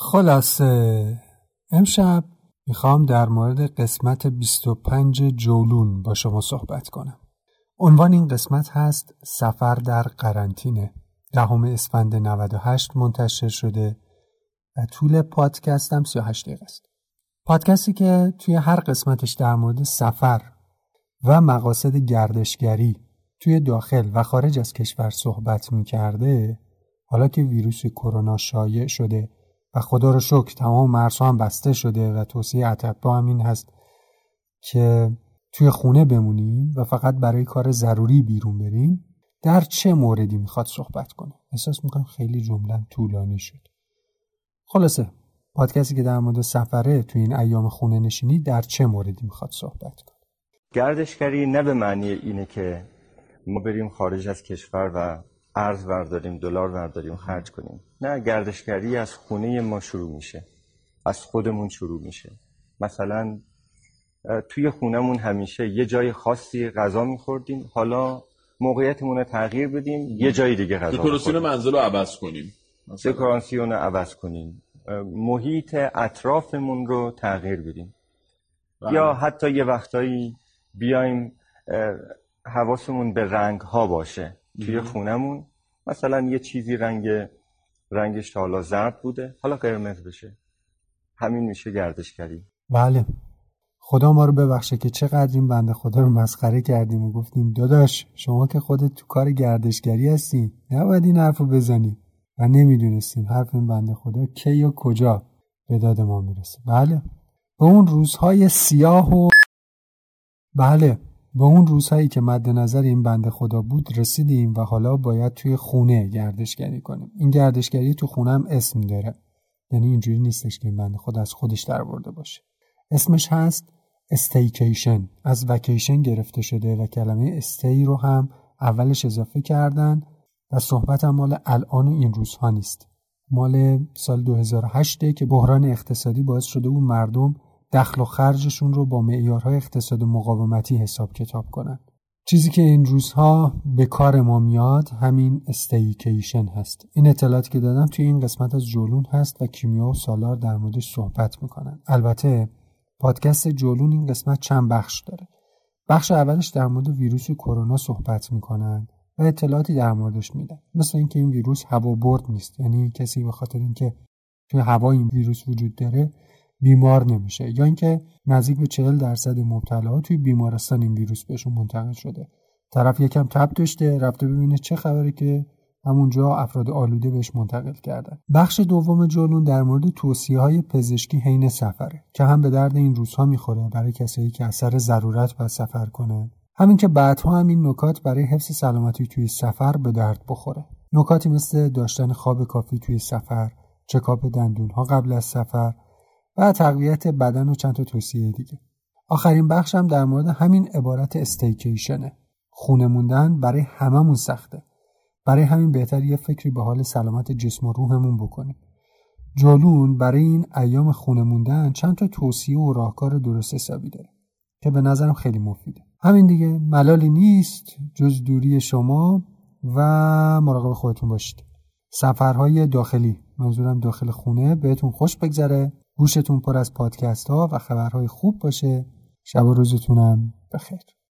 خلاصه امشب می‌خوام در مورد قسمت 25 جولون با شما صحبت کنم. عنوان این قسمت هست سفر در قرنطینه. دهم اسفند 98 منتشر شده و طول پادکستم 38 دقیقه است. پادکستی که توی هر قسمتش در مورد سفر و مقاصد گردشگری توی داخل و خارج از کشور صحبت می‌کرده حالا که ویروس کرونا شایع شده خدا رو شکر تمام مرزها هم بسته شده و توصیه اطبا هم این هست که توی خونه بمونیم و فقط برای کار ضروری بیرون بریم. در چه موردی می‌خواد صحبت کنه؟ احساس می‌کنم خیلی جمله طولانی شد. خلاصه پادکستی که در مورد سفره توی این ایام خونه نشینی در چه موردی می‌خواد صحبت کنه؟ گردشگری نه به معنی اینه که ما بریم خارج از کشور و ارز برداریم دلار برداریم خرج کنیم. نه گردشگری از خونه ما شروع میشه. از خودمون شروع میشه. مثلا توی خونهمون همیشه یه جای خاصی غذا میخوردیم. حالا موقعیتمون رو تغییر بدیم یه جای دیگه غذا دکوراسیون منزل رو عوض کنیم. دکوراسیون رو عوض کنیم. محیط اطرافمون رو تغییر بدیم. بله. یا حتی یه وقتایی بیایم حواسمون به رنگ ها باشه. توی خونمون. مثلا یه چیزی رنگ رنگش حالا زرد بوده. حالا قرمز بشه. همین میشه گردشگری. بله. خدا ما رو ببخشه که چقدر این بنده خدا رو مسخره کردیم و گفتیم داداش شما که خودت تو کار گردشگری هستی نباید این حرف رو بزنی. و نمی‌دونستیم حرف این بنده خدا کی و کجا به داد ما می‌رسه. بله. به اون روزهای سیاه و بله. به اون روزهایی که مد نظر این بنده خدا بود رسیدیم و حالا باید توی خونه گردشگری کنیم. این گردشگری تو خونه هم اسم داره. یعنی اینجوری نیستش که این بنده خدا از خودش در برده باشه. اسمش هست استیکیشن از وکیشن گرفته شده و کلمه استی رو هم اولش اضافه کردن و صحبت هم مال الان و این روزها نیست. مال سال 2008 که بحران اقتصادی باعث شده اون مردم دخل و خرجشون رو با معیارهای اقتصاد مقاومتی حساب کتاب کنن. چیزی که این روزها به کار ما میاد همین استیکیشن هست. این اطلاعاتی که دادم توی این قسمت از جولون هست و کیمیا و سالار در موردش صحبت می‌کنن. البته پادکست جولون این قسمت چند بخش داره. بخش اولش در مورد ویروس کرونا صحبت می‌کنن و اطلاعاتی در موردش میدن مثل اینکه این ویروس هوا برد نیست. یعنی کسی به خاطر اینکه توی هوا این ویروس وجود داره بیمار نمیشه. یا اینکه نزدیک به 40 درصد مبتلا توی بیمارستان این ویروس بهشون منتقل شده. طرف یکم تب داشته رفته ببینه چه خبره که همونجا افراد آلوده بهش منتقل کردن. بخش دوم جلون در مورد توصیه های پزشکی حین سفره که هم به درد این روزها می‌خوره برای کسایی که اثر ضرورت باید سفر کنن همین که بعدها هم این نکات برای حفظ سلامتی توی سفر به درد بخوره. نکاتی مثل داشتن خواب کافی توی سفر چکاپ دندون ها قبل از سفر و تقویت بدن و چند تا توصیه دیگه. آخرین بخشم در مورد همین عبارت استیکیشنه خونه موندن برای هممون سخته. برای همین بهتر یه فکری به حال سلامت جسم و روحمون بکنیم. جالون برای این ایام خونه موندن چند تا توصیه و راهکار درست حسابی داره که به نظرم خیلی مفیده. همین دیگه ملالی نیست جز دوری شما و مراقب خودتون باشید. سفرهای داخلی منظورم داخل خونه بهتون خوش بگذره. گوشتون پر از پادکست ها و خبرهای خوب باشه. شب و روزتونم بخیر.